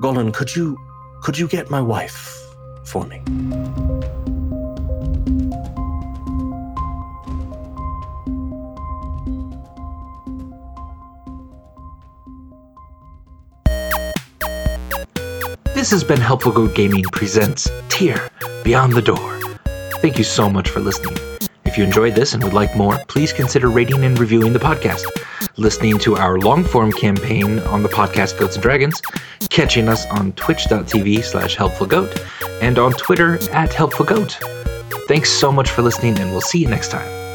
golan could you could you get my wife for me? This has been Helpful Goat Gaming presents Tier Beyond the Door. Thank you so much for listening. If you enjoyed this and would like more, please consider rating and reviewing the podcast, listening to our long form campaign on the podcast Goats and Dragons, catching us on twitch.tv slash helpfulgoat, and on Twitter at helpfulgoat. Thanks so much for listening, and we'll see you next time.